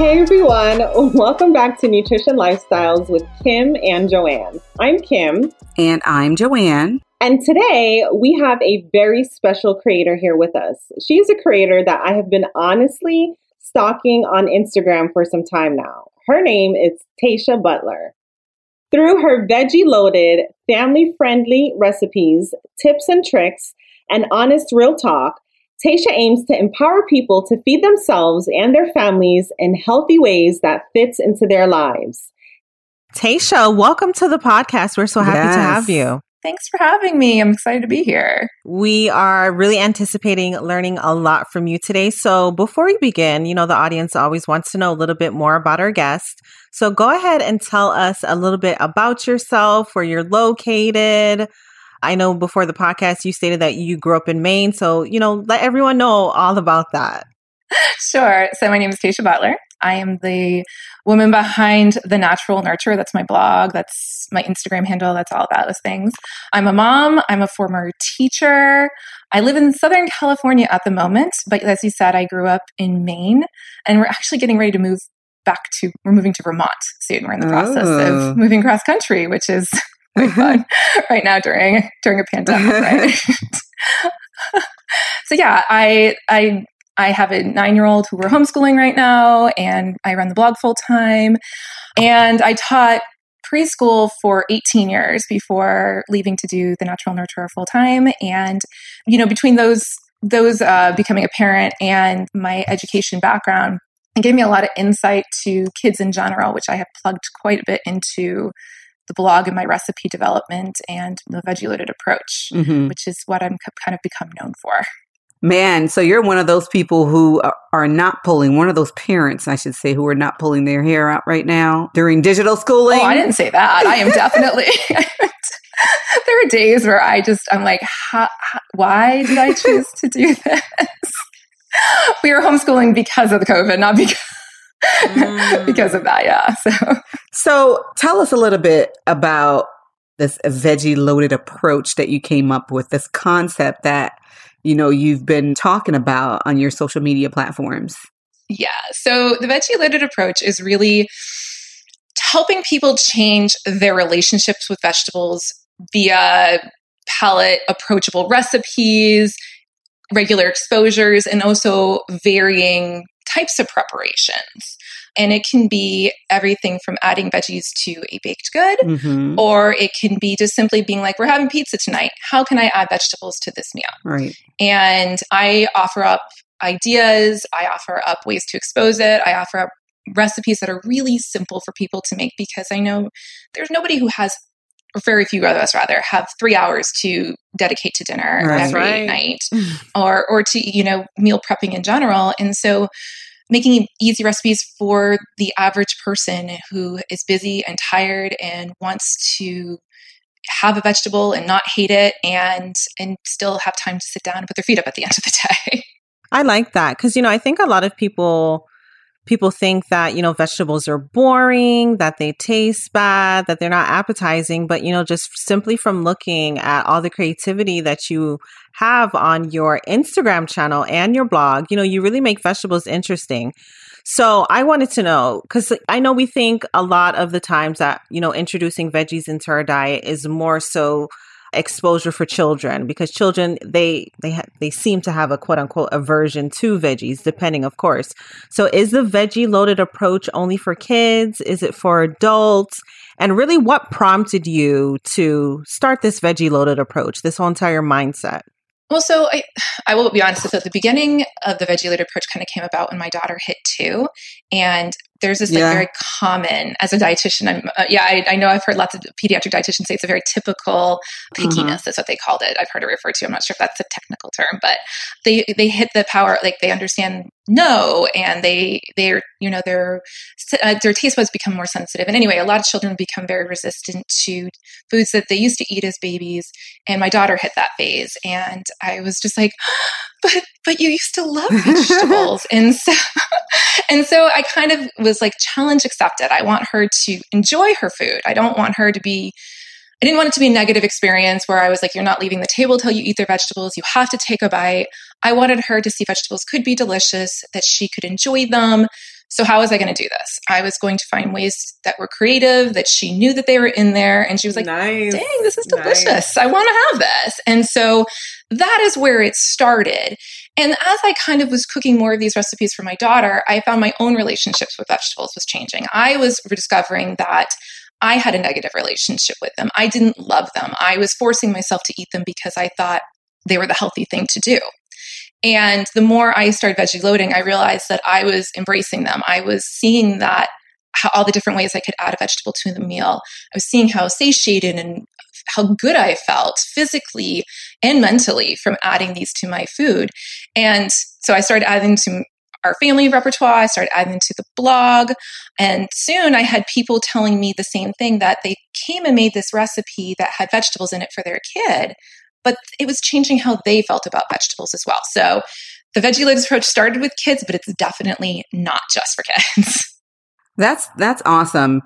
Hey everyone, welcome back to Nutrition Lifestyles with Kim and Johane. I'm Kim. And I'm Johane. And today we have a very special creator here with us. She's a creator that I have been honestly stalking on Instagram for some time now. Her name is Taesha Butler. Through her veggie loaded, family friendly recipes, tips and tricks, and honest real talk, Taesha aims to empower people to feed themselves and their families in healthy ways that fits into their lives. Taesha, welcome to the podcast. We're so happy yes. to have you. Thanks for having me. I'm excited to be here. We are really anticipating learning a lot from you today. So, before we begin, you know, the audience always wants to know a little bit more about our guest. So, go ahead and tell us a little bit about yourself, where you're located, I know before the podcast you stated that you grew up in Maine. So, you know, let everyone know all about that. Sure. So, my name is Taesha Butler. I am the woman behind The Natural Nurturer. That's my blog. That's my Instagram handle. That's all about those things. I'm a mom. I'm a former teacher. I live in Southern California at the moment. But as you said, I grew up in Maine and we're actually getting ready to move back to, we're moving to Vermont soon. We're in the process oh. of moving cross country, which is quite fun right now during during a pandemic, right? so yeah, I I I have a nine year old who we're homeschooling right now, and I run the blog full time, and I taught preschool for 18 years before leaving to do the natural nurturer full time and you know between those those uh, becoming a parent and my education background it gave me a lot of insight to kids in general which i have plugged quite a bit into the blog and my recipe development and the veggie loaded approach, mm-hmm. which is what I'm kind of become known for. Man, so you're one of those people who are not pulling, one of those parents, I should say, who are not pulling their hair out right now during digital schooling. Oh, I didn't say that. I am definitely. there are days where I just, I'm like, how, how, why did I choose to do this? we were homeschooling because of the COVID, not because mm. because of that. Yeah. So. so tell us a little bit about this veggie loaded approach that you came up with, this concept that, you know, you've been talking about on your social media platforms. Yeah. So the veggie loaded approach is really helping people change their relationships with vegetables via palate approachable recipes, regular exposures, and also varying types of preparations. And it can be everything from adding veggies to a baked good, mm-hmm. or it can be just simply being like, we're having pizza tonight. How can I add vegetables to this meal? Right. And I offer up ideas, I offer up ways to expose it, I offer up recipes that are really simple for people to make because I know there's nobody who has or very few of us rather have three hours to dedicate to dinner That's every right. night or or to you know meal prepping in general and so making easy recipes for the average person who is busy and tired and wants to have a vegetable and not hate it and and still have time to sit down and put their feet up at the end of the day. I like that cuz you know I think a lot of people people think that, you know, vegetables are boring, that they taste bad, that they're not appetizing. But, you know, just simply from looking at all the creativity that you have on your Instagram channel and your blog, you know, you really make vegetables interesting. So I wanted to know because I know we think a lot of the times that, you know, introducing veggies into our diet is more so exposure for children because children they they ha- they seem to have a quote unquote aversion to veggies depending of course so is the veggie loaded approach only for kids is it for adults and really what prompted you to start this veggie loaded approach this whole entire mindset well, so I, I will be honest. with you. the beginning of the veggie loaded approach kind of came about when my daughter hit two, and there's this like yeah. very common as a dietitian. I'm uh, yeah, I, I, know I've heard lots of pediatric dietitians say it's a very typical pickiness. Mm-hmm. That's what they called it. I've heard it referred to. I'm not sure if that's a technical term, but they they hit the power like they understand no, and they they're you know their uh, their taste buds become more sensitive. And anyway, a lot of children become very resistant to foods that they used to eat as babies. And my daughter hit that phase, and I was just like, but but you used to love vegetables, and so and so I kind of was like challenge accepted. I want her to enjoy her food. I don't want her to be I didn't want it to be a negative experience where I was like, you're not leaving the table till you eat their vegetables. You have to take a bite. I wanted her to see vegetables could be delicious, that she could enjoy them, So how was I going to do this? I was going to find ways that were creative, that she knew that they were in there. And she was like, nice. dang, this is delicious. Nice. I want to have this. And so that is where it started. And as I kind of was cooking more of these recipes for my daughter, I found my own relationships with vegetables was changing. I was discovering that I had a negative relationship with them. I didn't love them. I was forcing myself to eat them because I thought they were the healthy thing to do. And the more I started veggie loading, I realized that I was embracing them. I was seeing that how, all the different ways I could add a vegetable to the meal. I was seeing how satiated and how good I felt physically and mentally from adding these to my food. And so I started adding to our family repertoire. I started adding to the blog. And soon I had people telling me the same thing that they came and made this recipe that had vegetables in it for their kid, but it was changing how they felt about vegetables as well. So the veggie loaded approach started with kids, but it's definitely not just for kids. That's that's awesome.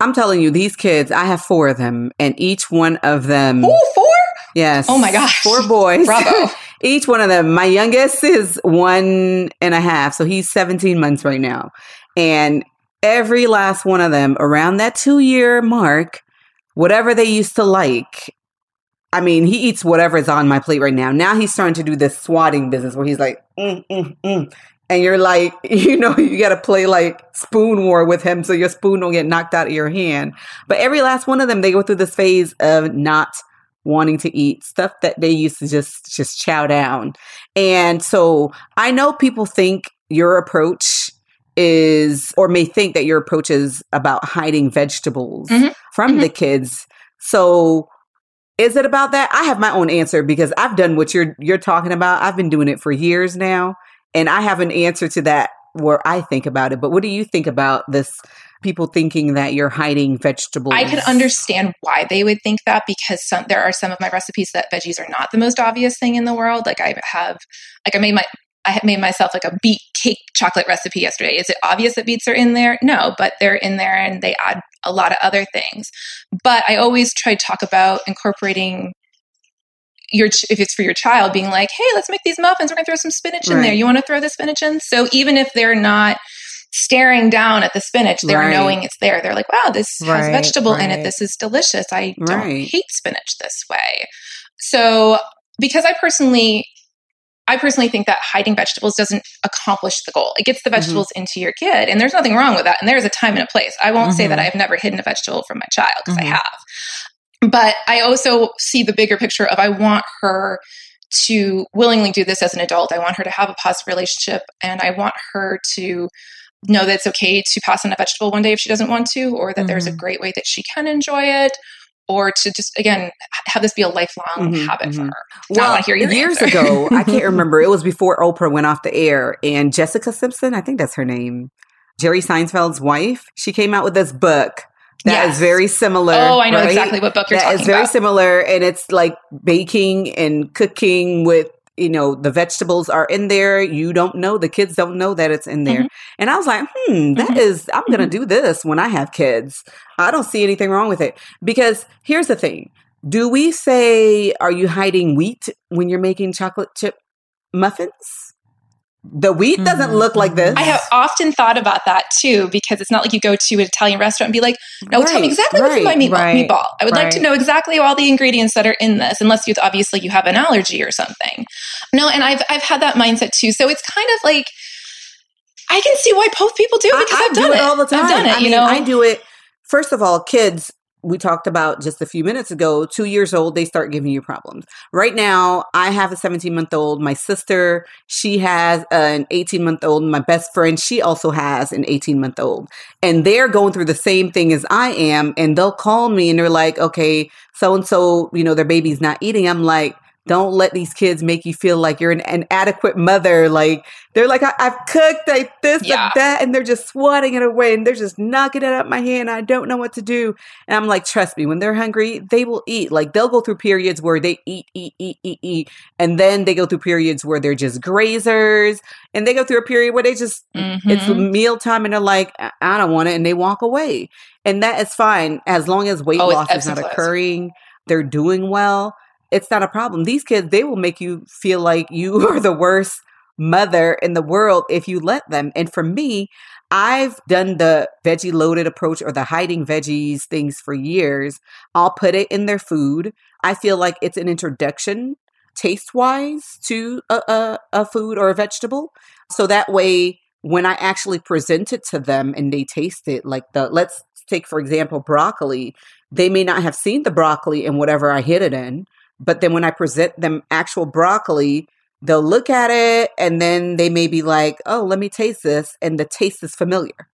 I'm telling you, these kids, I have four of them, and each one of them. Oh, four? Yes. Oh my gosh. Four boys. Bravo. each one of them. My youngest is one and a half, so he's 17 months right now. And every last one of them around that two year mark, whatever they used to like, I mean, he eats whatever is on my plate right now. Now he's starting to do this swatting business where he's like, mm, mm, mm and you're like, you know, you got to play like spoon war with him so your spoon don't get knocked out of your hand. But every last one of them, they go through this phase of not wanting to eat stuff that they used to just just chow down. And so I know people think your approach is or may think that your approach is about hiding vegetables mm-hmm. from mm-hmm. the kids. So is it about that? I have my own answer because I've done what you're you're talking about. I've been doing it for years now. And I have an answer to that where I think about it. But what do you think about this? People thinking that you're hiding vegetables. I can understand why they would think that because some there are some of my recipes that veggies are not the most obvious thing in the world. Like I have, like I made my I made myself like a beet cake chocolate recipe yesterday. Is it obvious that beets are in there? No, but they're in there and they add a lot of other things. But I always try to talk about incorporating your if it's for your child being like hey let's make these muffins we're going to throw some spinach in there you want to throw the spinach in so even if they're not staring down at the spinach they're right. knowing it's there they're like wow this right, has vegetable right. in it this is delicious i don't hate spinach this way so because i personally I personally think that hiding vegetables doesn't accomplish the goal. It gets the mm-hmm. vegetables mm-hmm. into your kid, and there's nothing wrong with that. And there's a time and a place. I won't mm-hmm. say that mm-hmm. I've never hidden a vegetable from my child because mm-hmm. I have. But I also see the bigger picture of I want her to willingly do this as an adult. I want her to have a positive relationship and I want her to know that it's okay to pass on a vegetable one day if she doesn't want to, or that mm-hmm. there's a mm-hmm. great way that she can enjoy it. Or to just again have this be a lifelong mm-hmm, habit mm-hmm. for her. Well, years answer. ago, I can't remember. It was before Oprah went off the air, and Jessica Simpson, I think that's her name, Jerry Seinfeld's wife. She came out with this book that yes. is very similar. Oh, I know right? exactly what book you're that talking is very about. similar, and it's like baking and cooking with you know the vegetables are in there. You don't know the kids don't know that it's in there, mm-hmm. and I was like, hmm, that mm-hmm. is. I'm gonna mm-hmm. do this when I have kids. I don't see anything wrong with it because here's the thing: Do we say, "Are you hiding wheat when you're making chocolate chip muffins"? The wheat mm-hmm. doesn't look like this. I have often thought about that too, because it's not like you go to an Italian restaurant and be like, no, right, tell me exactly right, what's in my meatball. Right, meatball. I would like to know exactly all the ingredients that are in this, unless you obviously you have an allergy or something. No, and I've I've had that mindset too. So it's kind of like I can see why both people do it because I, have done do it. all the time. I've done it. I you mean, know, I do it. First of all, kids we talked about just a few minutes ago, two years old, they start giving you problems. Right now, I have a 17 month old. My sister, she has an 18 month old. My best friend, she also has an 18 month old. And they're going through the same thing as I am. And they'll call me and they're like, okay, so and so, you know, their baby's not eating. I'm like, don't let these kids make you feel like you're an, an adequate mother. Like they're like, I, have cooked like this, yeah. like that, and they're just swatting it away and they're just knocking it out my hand. I don't know what to do. And I'm like, trust me, when they're hungry, they will eat. Like they'll go through periods where they eat, eat, eat, eat, eat, and then they go through periods where they're just grazers, and they go through a period where they just mm-hmm. it's mealtime and they're like, I don't want it, and they walk away. And that is fine as long as weight oh, loss is not occurring. They're doing well it's not a problem. These kids, they will make you feel like you are the worst mother in the world if you let them. And for me, I've done the veggie loaded approach or the hiding veggies things for years. I'll put it in their food. I feel like it's an introduction taste wise to a, a, a food or a vegetable. So that way, when I actually present it to them and they taste it, like the, let's take, for example, broccoli, they may not have seen the broccoli in whatever I hid it in. But then when I present them actual broccoli, they'll look at it and then they may be like, "Oh, let me taste this," and the taste is familiar.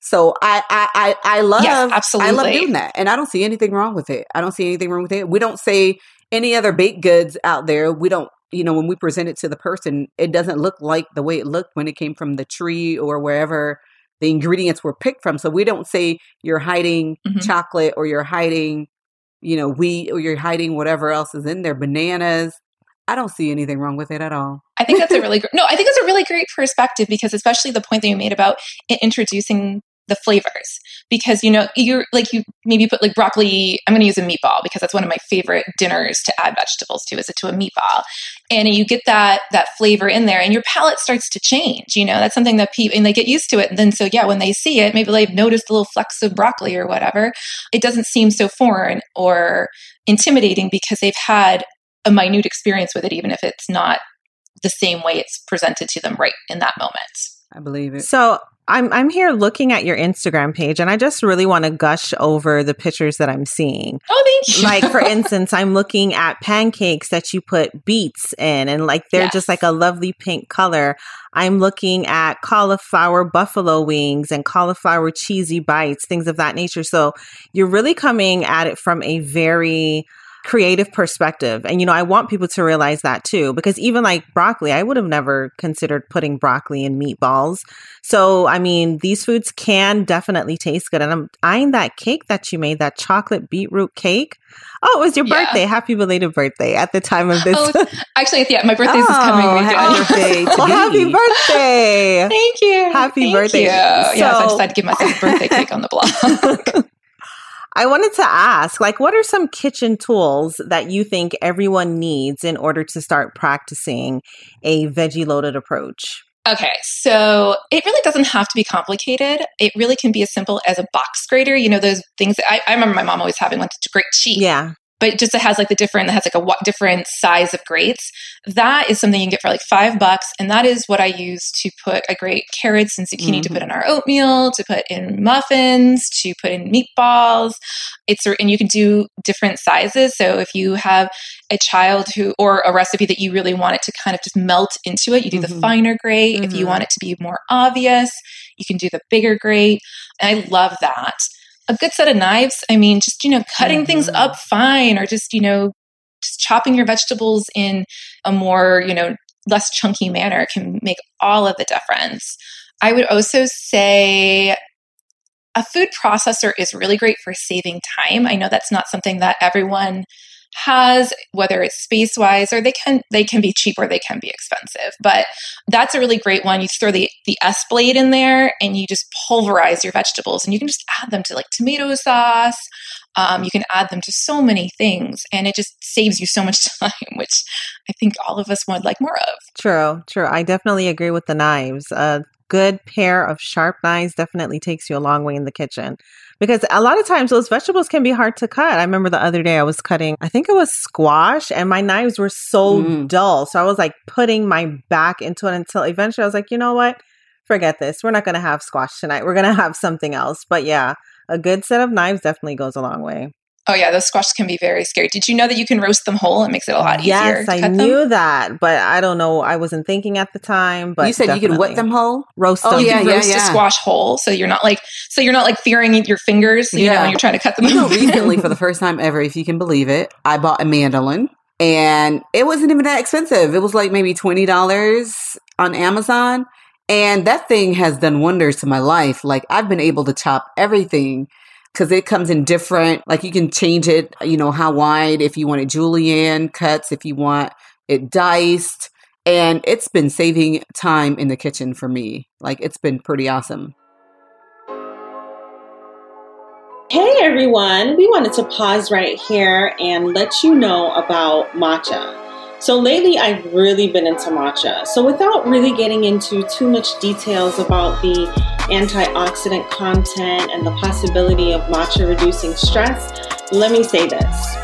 So I I I, I love yes, absolutely. I love doing that, and I don't see anything wrong with it. I don't see anything wrong with it. We don't say any other baked goods out there. We don't, you know, when we present it to the person, it doesn't look like the way it looked when it came from the tree or wherever the ingredients were picked from. So we don't say you're hiding mm-hmm. chocolate or you're hiding, you know, wheat or you're hiding whatever else is in there, bananas. I don't see anything wrong with it at all. I think that's a really great, no, I think that's a really great perspective because especially the point that you made about introducing the flavors. Because you know you're like you maybe put like broccoli i'm going to use a meatball because that's one of my favorite dinners to add vegetables to is it to a meatball. And you get that that flavor in there and your palate starts to change you know? That's something that people and they get used to it. And then so yeah when they see it maybe they've noticed a little flecks of broccoli or whatever. It doesn't seem so foreign or intimidating because they've had a minute experience with it even if it's not the same way it's presented to them right in that moment. I believe it. So I'm I'm here looking at your Instagram page and I just really want to gush over the pictures that I'm seeing. Oh, thank you. Like for instance, I'm looking at pancakes that you put beets in and like they're yes. just like a lovely pink color. I'm looking at cauliflower buffalo wings and cauliflower cheesy bites, things of that nature. So you're really coming at it from a very creative perspective. And, you know, I want people to realize that too, because even like broccoli, I would have never considered putting broccoli in meatballs. So, I mean, these foods can definitely taste good. And I'm eyeing that cake that you made, that chocolate beetroot cake. Oh, it was your yeah. birthday. Happy belated birthday at the time of oh, this. Oh, actually, yeah, my birthday oh, is coming. Oh, happy birthday. well, happy birthday. Thank you. Happy Thank birthday. You. So, yes, I decided to give myself a birthday cake on the blog. I wanted to ask, like, what are some kitchen tools that you think everyone needs in order to start practicing a veggie loaded approach? Okay, so it really doesn't have to be complicated. It really can be as simple as a box grater. You know, those things I, I remember my mom always having one to grate cheese. Yeah but just it has like the different, it has like a w- different size of grates. That is something you can get for like five bucks. And that is what I use to put a grate carrots and zucchini mm-hmm. to put in our oatmeal, to put in muffins, to put in meatballs. It's, and you can do different sizes. So if you have a child who, or a recipe that you really want it to kind of just melt into it, you do mm-hmm. the finer grate. Mm-hmm. If you mm-hmm. want it to be more obvious, you can do the bigger grate. And I love that a good set of knives. I mean, just, you know, cutting mm-hmm. things up fine or just, you know, just chopping your vegetables in a more, you know, less chunky manner can make all of the difference. I would also say a food processor is really great for saving time. I know that's not something that everyone has whether it's space wise or they can they can be cheap or they can be expensive. But that's a really great one. You throw the the s blade in there and you just pulverize your vegetables and you can just add them to like tomato sauce. Um, you can add them to so many things and it just saves you so much time which i think all of us would like more of. True true. I definitely agree with the knives. A good pair of sharp knives definitely takes you a long way in the kitchen because a lot of times those vegetables can be hard to cut. I remember the other day I was cutting, I think it was squash, and my knives were so mm. dull. So I was like putting my back into it until eventually I was like, you know what? Forget this. We're not going to have squash tonight. We're going to have something else. But yeah, a good set of knives definitely goes a long way. Oh yeah, those squash can be very scary. Did you know that you can roast them whole? It makes it a lot easier. Yes, I knew them? that, but I don't know. I wasn't thinking at the time. But you said definitely. you could what them whole, roast oh, them. You yeah, can roast yeah, yeah. a squash whole, so you're not like so you're not like fearing your fingers. You yeah. know, when you're trying to cut them. You know, recently, for the first time ever, if you can believe it, I bought a mandolin, and it wasn't even that expensive. It was like maybe twenty dollars on Amazon. And that thing has done wonders to my life. Like I've been able to chop everything because it comes in different, like you can change it, you know, how wide, if you want it julienne cuts, if you want it diced. And it's been saving time in the kitchen for me. Like it's been pretty awesome. Hey everyone, we wanted to pause right here and let you know about matcha. So lately I've really been into matcha. So without really getting into too much details about the antioxidant content, and the possibility of matcha reducing stress, let me say this.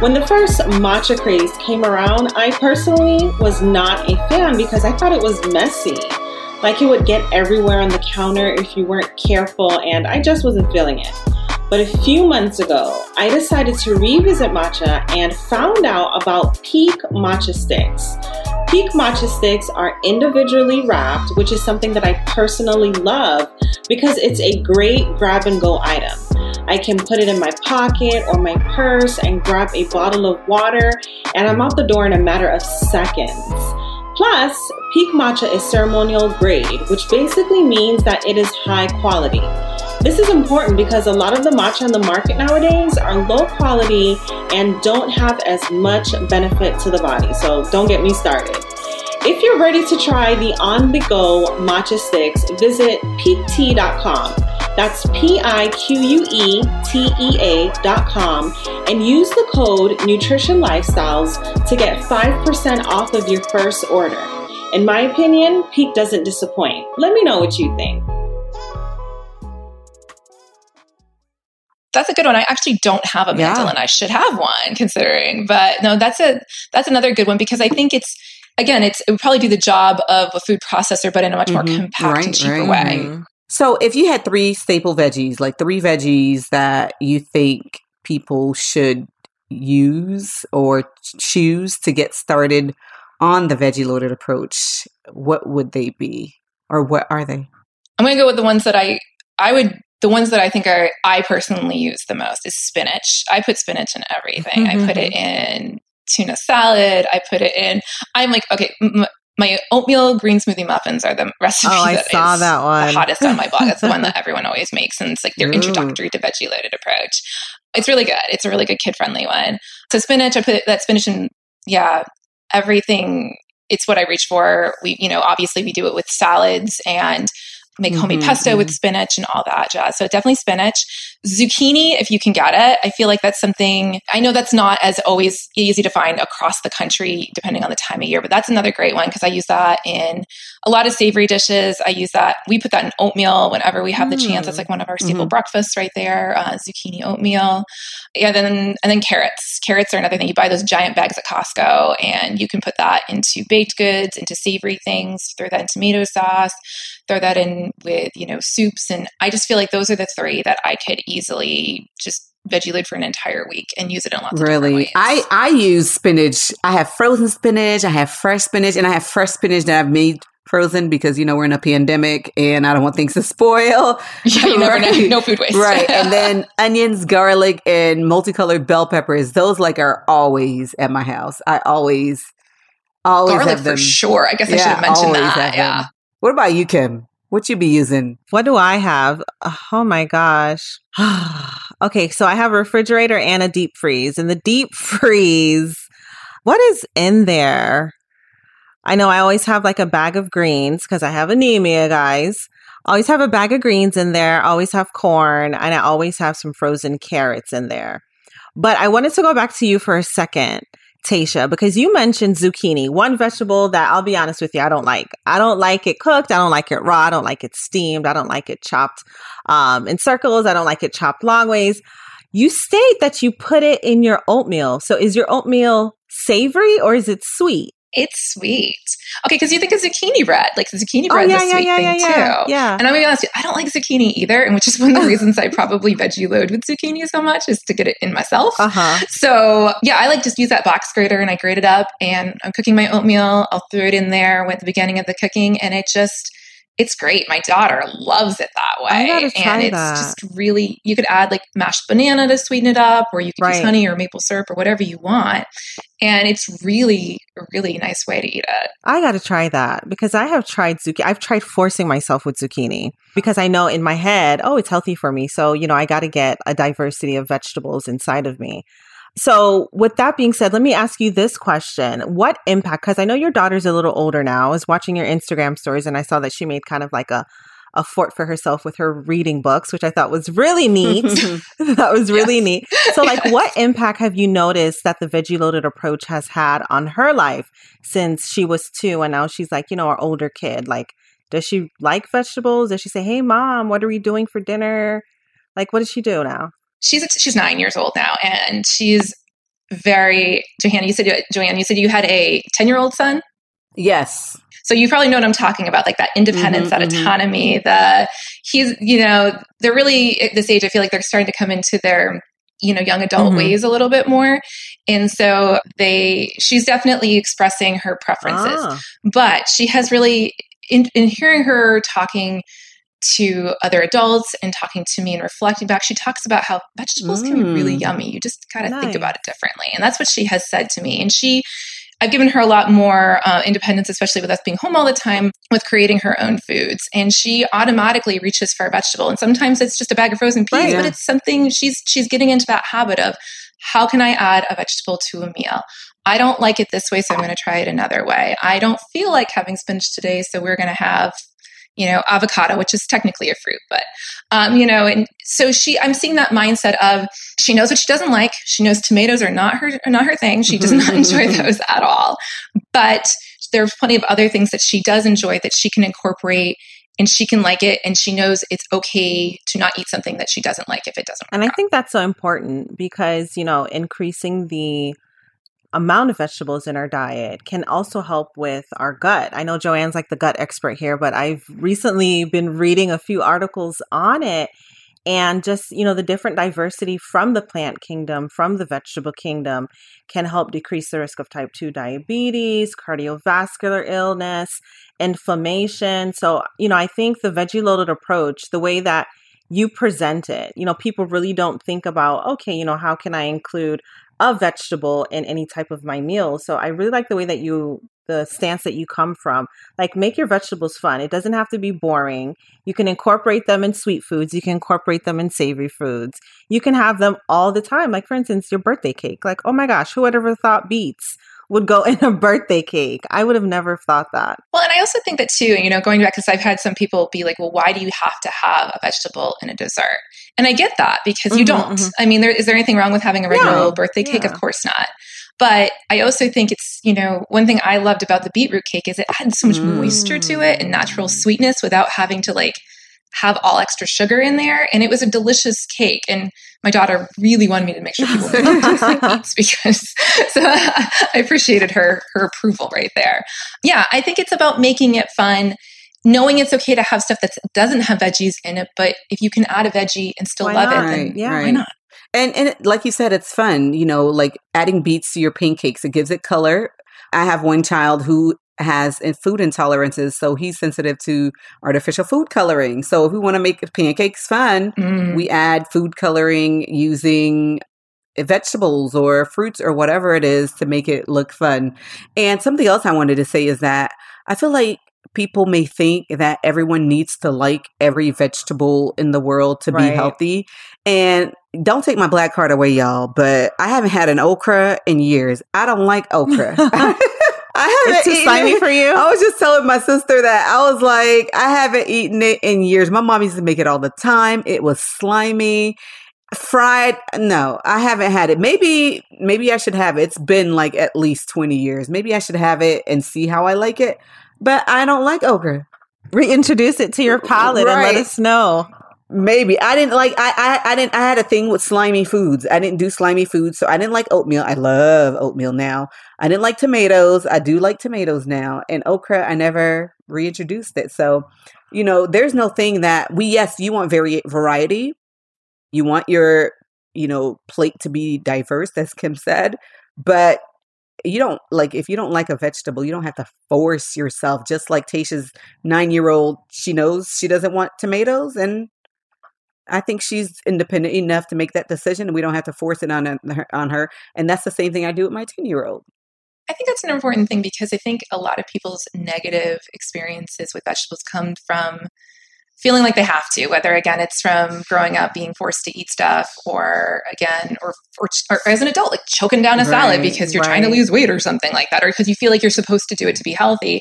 When the first matcha craze came around, I personally was not a fan because I thought it was messy. Like it would get everywhere on the counter if you weren't careful, and I just wasn't feeling it. But a few months ago, I decided to revisit matcha and found out about Pique matcha sticks. Pique matcha sticks are individually wrapped, which is something that I personally love because it's a great grab and go item. I can put it in my pocket or my purse and grab a bottle of water, and I'm out the door in a matter of seconds. Plus, Pique matcha is ceremonial grade, which basically means that it is high quality. This is important because a lot of the matcha on the market nowadays are low quality and don't have as much benefit to the body. So don't get me started. If you're ready to try the on the go matcha sticks, visit piquetea.com. That's P I Q U E T E A.com and use the code Nutrition Lifestyles to get 5% off of your first order. In my opinion, Pique doesn't disappoint. Let me know what you think. That's a good one. I actually don't have a mandolin. Yeah. I should have one considering, but no, that's a, that's another good one because I think it's, again, it's, it would probably do the job of a food processor, but in a much mm-hmm. more compact right, and cheaper right. way. Mm-hmm. So if you had three staple veggies, like three veggies that you think people should use or choose to get started on the veggie loaded approach, what would they be? Or what are they? I'm going to go with the ones that I I would the ones that I think are I personally use the most is spinach. I put spinach in everything. Mm-hmm. I put it mm-hmm. in tuna salad. I put it in. I'm like, okay, m- my oatmeal green smoothie muffins are the recipe oh, I that saw that one. the hottest on my blog. That's the one that everyone always makes, and it's like their Ooh. introductory to veggie loaded approach. It's really good. It's a really good kid friendly one. So spinach, I put that spinach in. Yeah, everything. It's what I reach for. We, you know, obviously we do it with salads and make homemade mm-hmm, pesto with mm-hmm. spinach and all that jazz. So definitely spinach. Zucchini, if you can get it, I feel like that's something I know that's not as always easy to find across the country, depending on the time of year, but that's another great one because I use that in a lot of savory dishes. I use that, we put that in oatmeal whenever we have mm. the chance. That's like one of our staple mm-hmm. breakfasts right there, uh, zucchini oatmeal. Yeah, then, and then carrots. Carrots are another thing. You buy those giant bags at Costco and you can put that into baked goods, into savory things, throw that in tomato sauce throw that in with, you know, soups. And I just feel like those are the three that I could easily just veggie load for an entire week and use it in lots really? I, I use spinach. I have frozen spinach, I have fresh spinach, and I have fresh spinach that I've made frozen because you know we're in a pandemic and I don't want things to spoil. Yeah, you never know. No food waste. right. And then onions, garlic, and multicolored bell peppers. Those like are always at my house. I always always garlic have them. for sure. I guess yeah, I should have mentioned that. Yeah. Them. What about you, Kim? What you be using? What do I have? Oh my gosh. okay, so I have a refrigerator and a deep freeze. And the deep freeze, what is in there? I know I always have like a bag of greens because I have anemia, guys. Always have a bag of greens in there. Always have corn and I always have some frozen carrots in there. But I wanted to go back to you for a second Taesha, because you mentioned zucchini, one vegetable that I'll be honest with you, I don't like. I don't like it cooked. I don't like it raw. I don't like it steamed. I don't like it chopped um, in circles. I don't like it chopped long ways. You state that you put it in your oatmeal. So is your oatmeal savory or is it sweet? It's sweet. Okay, because you think of zucchini bread. Like zucchini bread oh, yeah, is a sweet yeah, yeah, thing too. Yeah. And I'm gonna be honest, I don't like zucchini either. And which is one of the reasons I probably veggie load with zucchini so much is to get it in myself. Uh-huh. So yeah, I like just use that box grater and I grate it up and I'm cooking my oatmeal. I'll throw it in there with the beginning of the cooking and it just it's great. My daughter loves it that way. and it's that. just really you could add like mashed banana to sweeten it up, or you could right. use honey or maple syrup or whatever you want. And it's really a really nice way to eat it. I gotta try that because I have tried zucchini. I've tried forcing myself with zucchini because I know in my head, oh, it's healthy for me. So, you know, I gotta get a diversity of vegetables inside of me. So, with that being said, let me ask you this question. What impact, because I know your daughter's a little older now, I was watching your Instagram stories and I saw that she made kind of like a, a fort for herself with her reading books, which I thought was really neat. that was really yes. neat. So, like, yes. what impact have you noticed that the veggie loaded approach has had on her life since she was two and now she's like, you know, our older kid? Like, Does she like vegetables? Does she say, "Hey, mom, what are we doing for dinner?" Like, what does she do now? She's she's nine years old now, and she's very Johanna. You said Johane. You said you had a ten year old son. Yes. So you probably know what I'm talking about, like that independence, mm-hmm, that mm-hmm. autonomy. The he's, you know, they're really at this age. I feel like they're starting to come into their you know young adult mm-hmm. ways a little bit more and so they she's definitely expressing her preferences ah. but she has really in, in hearing her talking to other adults and talking to me and reflecting back, she talks about how vegetables mm. can be really mm. yummy. You just got to nice. think about it differently. And that's what she has said to me. And she, I've given her a lot more uh, independence, especially with us being home all the time, with creating her own foods. And she automatically reaches for a vegetable. And sometimes it's just a bag of frozen peas, right, yeah. but it's something she's she's getting into that habit of how can I add a vegetable to a meal? I don't like it this way, so I'm going to try it another way. I don't feel like having spinach today, so we're going to have, you know, avocado, which is technically a fruit, but, um, you know, and so she, I'm seeing that mindset of she knows what she doesn't like. She knows tomatoes are not her, are not her thing. She does not enjoy those at all. But there's plenty of other things that she does enjoy that she can incorporate and she can like it and she knows it's okay to not eat something that she doesn't like if it doesn't and i out. think that's so important because you know increasing the amount of vegetables in our diet can also help with our gut. I know Johane's like the gut expert here, but I've recently been reading a few articles on it and just, you know, the different diversity from the plant kingdom, from the vegetable kingdom can help decrease the risk of type 2 diabetes, cardiovascular illness, inflammation. So, you know, I think the veggie loaded approach, the way that you present it, you know, people really don't think about, okay, you know, how can I include a vegetable in any type of my meal. So I really like the way that you the stance that you come from. Like make your vegetables fun. It doesn't have to be boring. You can incorporate them in sweet foods, you can incorporate them in savory foods. You can have them all the time. Like for instance, your birthday cake. Like, oh my gosh, who would ever thought beets would go in a birthday cake. I would have never thought that. Well, and I also think that too, you know, going back, because I've had some people be like, well, why do you have to have a vegetable in a dessert? And I get that because you mm-hmm, don't. Mm-hmm. I mean, there, is there anything wrong with having a regular no. birthday cake? Yeah. Of course not. But I also think it's, you know, one thing I loved about the beetroot cake is it had so much mm. moisture to it and natural sweetness without having to like have all extra sugar in there. And it was a delicious cake. And my daughter really wanted me to make sure people like because so I appreciated her her approval right there. Yeah, I think it's about making it fun. Knowing it's okay to have stuff that doesn't have veggies in it, but if you can add a veggie and still why love not? it, then yeah, right. why not? And and it, like you said, it's fun. You know, like adding beets to your pancakes, it gives it color. I have one child who has food intolerances, so he's sensitive to artificial food coloring. So if we want to make pancakes fun, mm. we add food coloring using vegetables or fruits or whatever it is to make it look fun. And something else I wanted to say is that I feel like people may think that everyone needs to like every vegetable in the world to right. be healthy. And don't take my black card away, y'all, but I haven't had an okra in years. I don't like okra. I haven't it's too slimy for you. I was just telling my sister that I was like, I haven't eaten it in years. My mom used to make it all the time. It was slimy. Fried, no, I haven't had it. Maybe, maybe I should have it. It's been like at least 20 years. Maybe I should have it and see how I like it. But I don't like okra. Reintroduce it to your palate right. and let us know. Maybe I didn't like I, I I didn't I had a thing with slimy foods. I didn't do slimy foods, so I didn't like oatmeal. I love oatmeal now. I didn't like tomatoes. I do like tomatoes now. And okra, I never reintroduced it. So, you know, there's no thing that we yes, you want vari- variety. You want your, you know, plate to be diverse as Kim said, but you don't like if you don't like a vegetable, you don't have to force yourself. Just like Taesha's nine year old, she knows she doesn't want tomatoes, and I think she's independent enough to make that decision, and we don't have to force it on her, on her. And that's the same thing I do with my ten year old. I think that's an important thing because I think a lot of people's negative experiences with vegetables come from feeling like they have to, whether again it's from growing up being forced to eat stuff, or again, or or, or as an adult, like choking down a right, salad because you're right. trying to lose weight or something like that, or because you feel like you're supposed to do it to be healthy.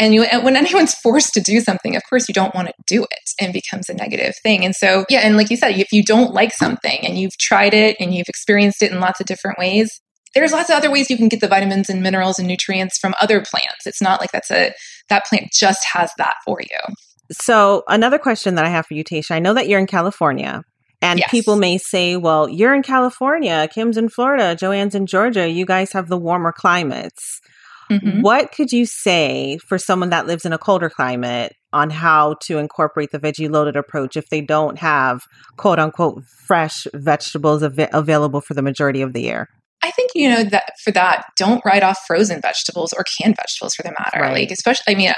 And you, when anyone's forced to do something, of course, you don't want to do it and becomes a negative thing. And so, yeah, and like you said, if you don't like something and you've tried it and you've experienced it in lots of different ways, there's lots of other ways you can get the vitamins and minerals and nutrients from other plants. It's not like that's a that plant just has that for you. So another question that I have for you, Taesha, I know that you're in California. And yes. people may say, well, you're in California, Kim's in Florida, Johane's in Georgia. You guys have the warmer climates. Mm-hmm. What could you say for someone that lives in a colder climate on how to incorporate the veggie loaded approach if they don't have quote unquote fresh vegetables av- available for the majority of the year? I think you know that for that, don't write off frozen vegetables or canned vegetables for the matter. Right. Like especially, I mean,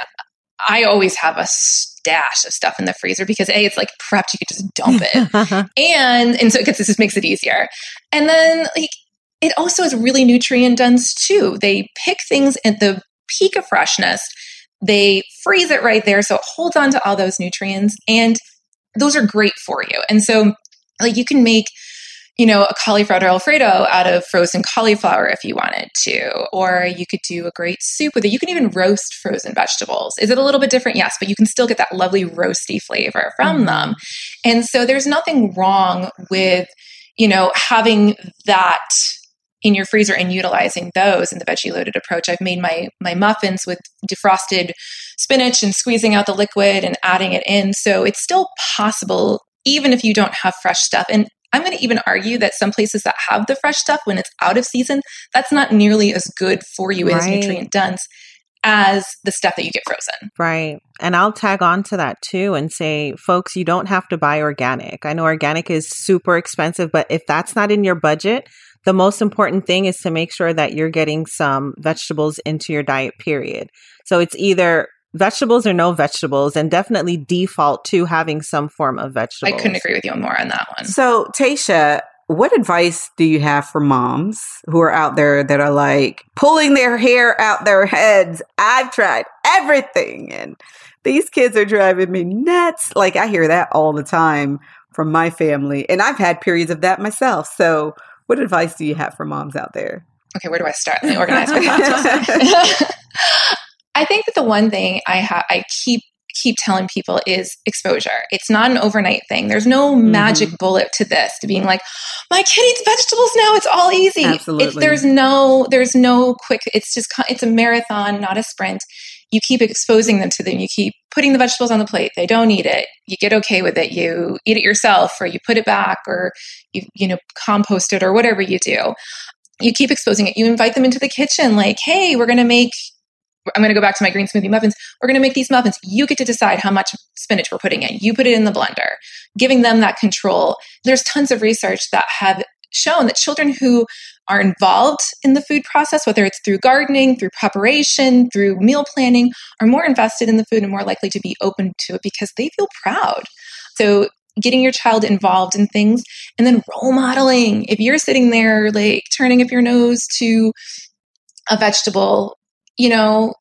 I always have a stash of stuff in the freezer because a it's like prepped, you could just dump it, and and so it gets this just makes it easier. And then like it also is really nutrient dense too. They pick things at the peak of freshness. They freeze it right there, so it holds on to all those nutrients, and those are great for you. And so, like you can make you know, a cauliflower alfredo out of frozen cauliflower if you wanted to, or you could do a great soup with it. You can even roast frozen vegetables. Is it a little bit different? Yes, but you can still get that lovely roasty flavor from mm-hmm. them. And so there's nothing wrong with, you know, having that in your freezer and utilizing those in the veggie loaded approach. I've made my my muffins with defrosted spinach and squeezing out the liquid and adding it in. So it's still possible even if you don't have fresh stuff. And I'm going to even argue that some places that have the fresh stuff when it's out of season, that's not nearly as good for you right. as nutrient dense as the stuff that you get frozen. Right. And I'll tag on to that too and say, folks, you don't have to buy organic. I know organic is super expensive, but if that's not in your budget, the most important thing is to make sure that you're getting some vegetables into your diet, period. So it's either vegetables or no vegetables and definitely default to having some form of vegetables. I couldn't agree with you more on that one. So, Taesha, what advice do you have for moms who are out there that are like pulling their hair out their heads? I've tried everything and these kids are driving me nuts. Like I hear that all the time from my family and I've had periods of that myself. So, what advice do you have for moms out there? Okay, where do I start? Let me organize my I think that the one thing I have I keep keep telling people is exposure. It's not an overnight thing. There's no mm-hmm. magic bullet to this to being like, my kid eats vegetables now. It's all easy. Absolutely. It's, there's no there's no quick. It's just it's a marathon, not a sprint. You keep exposing them to them. You keep putting the vegetables on the plate. They don't eat it. You get okay with it. You eat it yourself, or you put it back, or you you know compost it, or whatever you do you keep exposing it. You invite them into the kitchen, like, hey, we're going to make I'm going to go back to my green smoothie muffins. We're going to make these muffins. You get to decide how much spinach we're putting in. You put it in the blender, giving them that control. There's tons of research that have shown that children who are involved in the food process, whether it's through gardening, through preparation, through meal planning, are more invested in the food and more likely to be open to it because they feel proud. So getting your child involved in things and then role modeling. If you're sitting there like turning up your nose to a vegetable you know,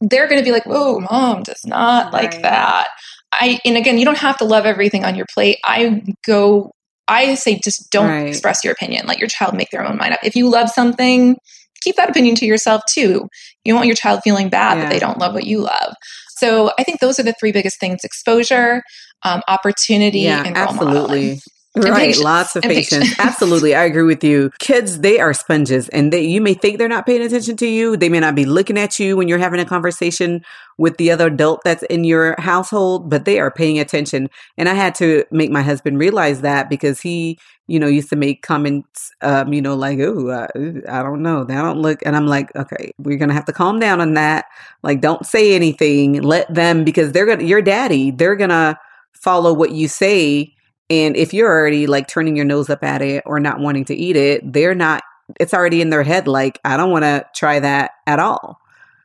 they're going to be like, whoa, mom does not right. like that. I, and again, you don't have to love everything on your plate. I go, I say, just don't right. express your opinion. Let your child make their own mind up. If you love something, keep that opinion to yourself too. You don't want your child feeling bad yeah. that they don't love what you love. So I think those are the three biggest things exposure, um, opportunity, yeah, and role absolutely. modeling. Right, lots of patience. Absolutely, I agree with you. Kids, they are sponges, and they you may think they're not paying attention to you. They may not be looking at you when you're having a conversation with the other adult that's in your household, but they are paying attention. And I had to make my husband realize that because he, you know, used to make comments, um, you know, like, "Oh, uh, I don't know, they don't look," and I'm like, "Okay, we're gonna have to calm down on that. Like, don't say anything. Let them because they're gonna, your daddy, they're gonna follow what you say." And if you're already like turning your nose up at it or not wanting to eat it, they're not, it's already in their head like, I don't want to try that at all.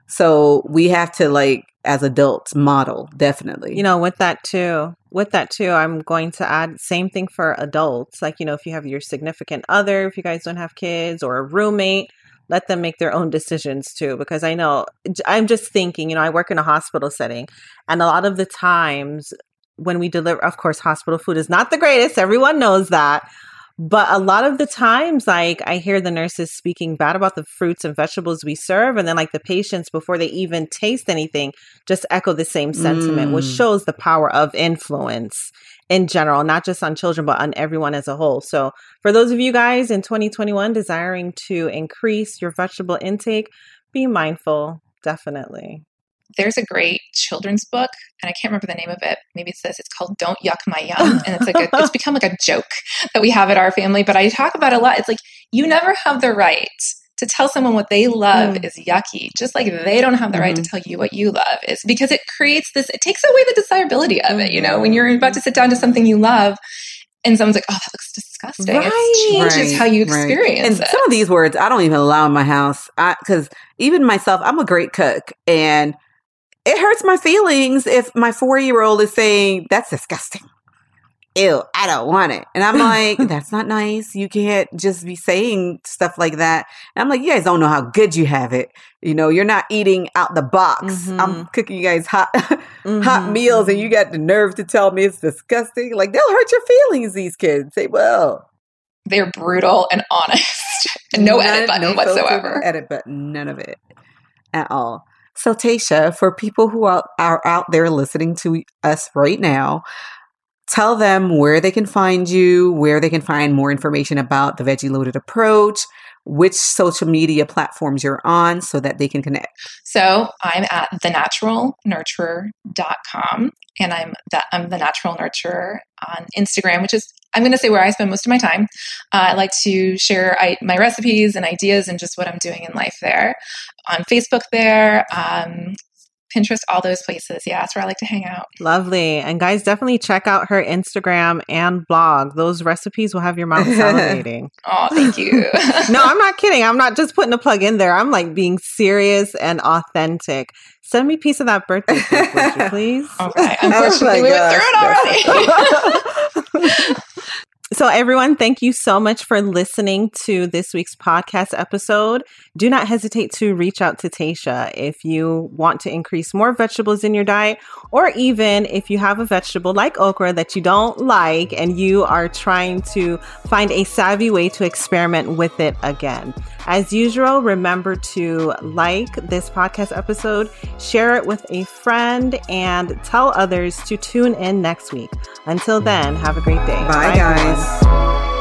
So we have to like, as adults, model definitely. You know, with that too, with that too, I'm going to add same thing for adults. Like, you know, if you have your significant other, if you guys don't have kids or a roommate, let them make their own decisions too because i know i'm just thinking you know i work in a hospital setting and a lot of the times when we deliver, of course, hospital food is not the greatest. Everyone knows that. But a lot of the times, like I hear the nurses speaking bad about the fruits and vegetables we serve. And then, like the patients, before they even taste anything, just echo the same sentiment, mm. which shows the power of influence in general, not just on children, but on everyone as a whole. So, for those of you guys in 2021 desiring to increase your vegetable intake, be mindful, definitely there's a great children's book, and I can't remember the name of it. Maybe it says it's called "Don't Yuck My Yum," and it's like a, it's become like a joke that we have at our family. But I talk about it a lot. It's like you never have the right to tell someone what they love mm. is yucky, just like they don't have the right mm-hmm. to tell you what you love is, because it creates this. It takes away the desirability of it. You know, when you're about to sit down to something you love, and someone's like, "Oh, that looks disgusting." Right. It changes right. how you experience right. and it. Some of these words I don't even allow in my house because even myself, I'm a great cook, and it hurts my feelings if my four year old is saying, that's disgusting. Ew, I don't want it. And I'm like, that's not nice. You can't just be saying stuff like that. And I'm like, you guys don't know how good you have it. You know, you're not eating out the box. Mm-hmm. I'm cooking you guys hot mm-hmm. hot meals and you got the nerve to tell me it's disgusting. Like they'll hurt your feelings, these kids. They will. They're brutal and honest. and no none, edit button no whatsoever. Edit button, none of it at all. So, Taesha, for people who are, are out there listening to us right now, tell them where they can find you, where they can find more information about the Veggie Loaded approach, which social media platforms you're on so that they can connect. So I'm at thenaturalnurturer.com and I'm that I'm the natural nurturer on Instagram, which is I'm going to say where I spend most of my time. Uh, I like to share I, my recipes and ideas and just what I'm doing in life there. On Facebook, there, um, Pinterest, all those places. Yeah, that's where I like to hang out. Lovely. And guys, definitely check out her Instagram and blog. Those recipes will have your mouth salivating. oh, thank you. no, I'm not kidding. I'm not just putting a plug in there. I'm like being serious and authentic. Send me a piece of that birthday cake, would you please? Okay. Oh Unfortunately, oh we went through it already. So, everyone, thank you so much for listening to this week's podcast episode. Do not hesitate to reach out to Taesha if you want to increase more vegetables in your diet, or even if you have a vegetable like okra that you don't like and you are trying to find a savvy way to experiment with it again. As usual, remember to like this podcast episode, share it with a friend, and tell others to tune in next week. Until then, have a great day. Bye, Bye guys. Everyone.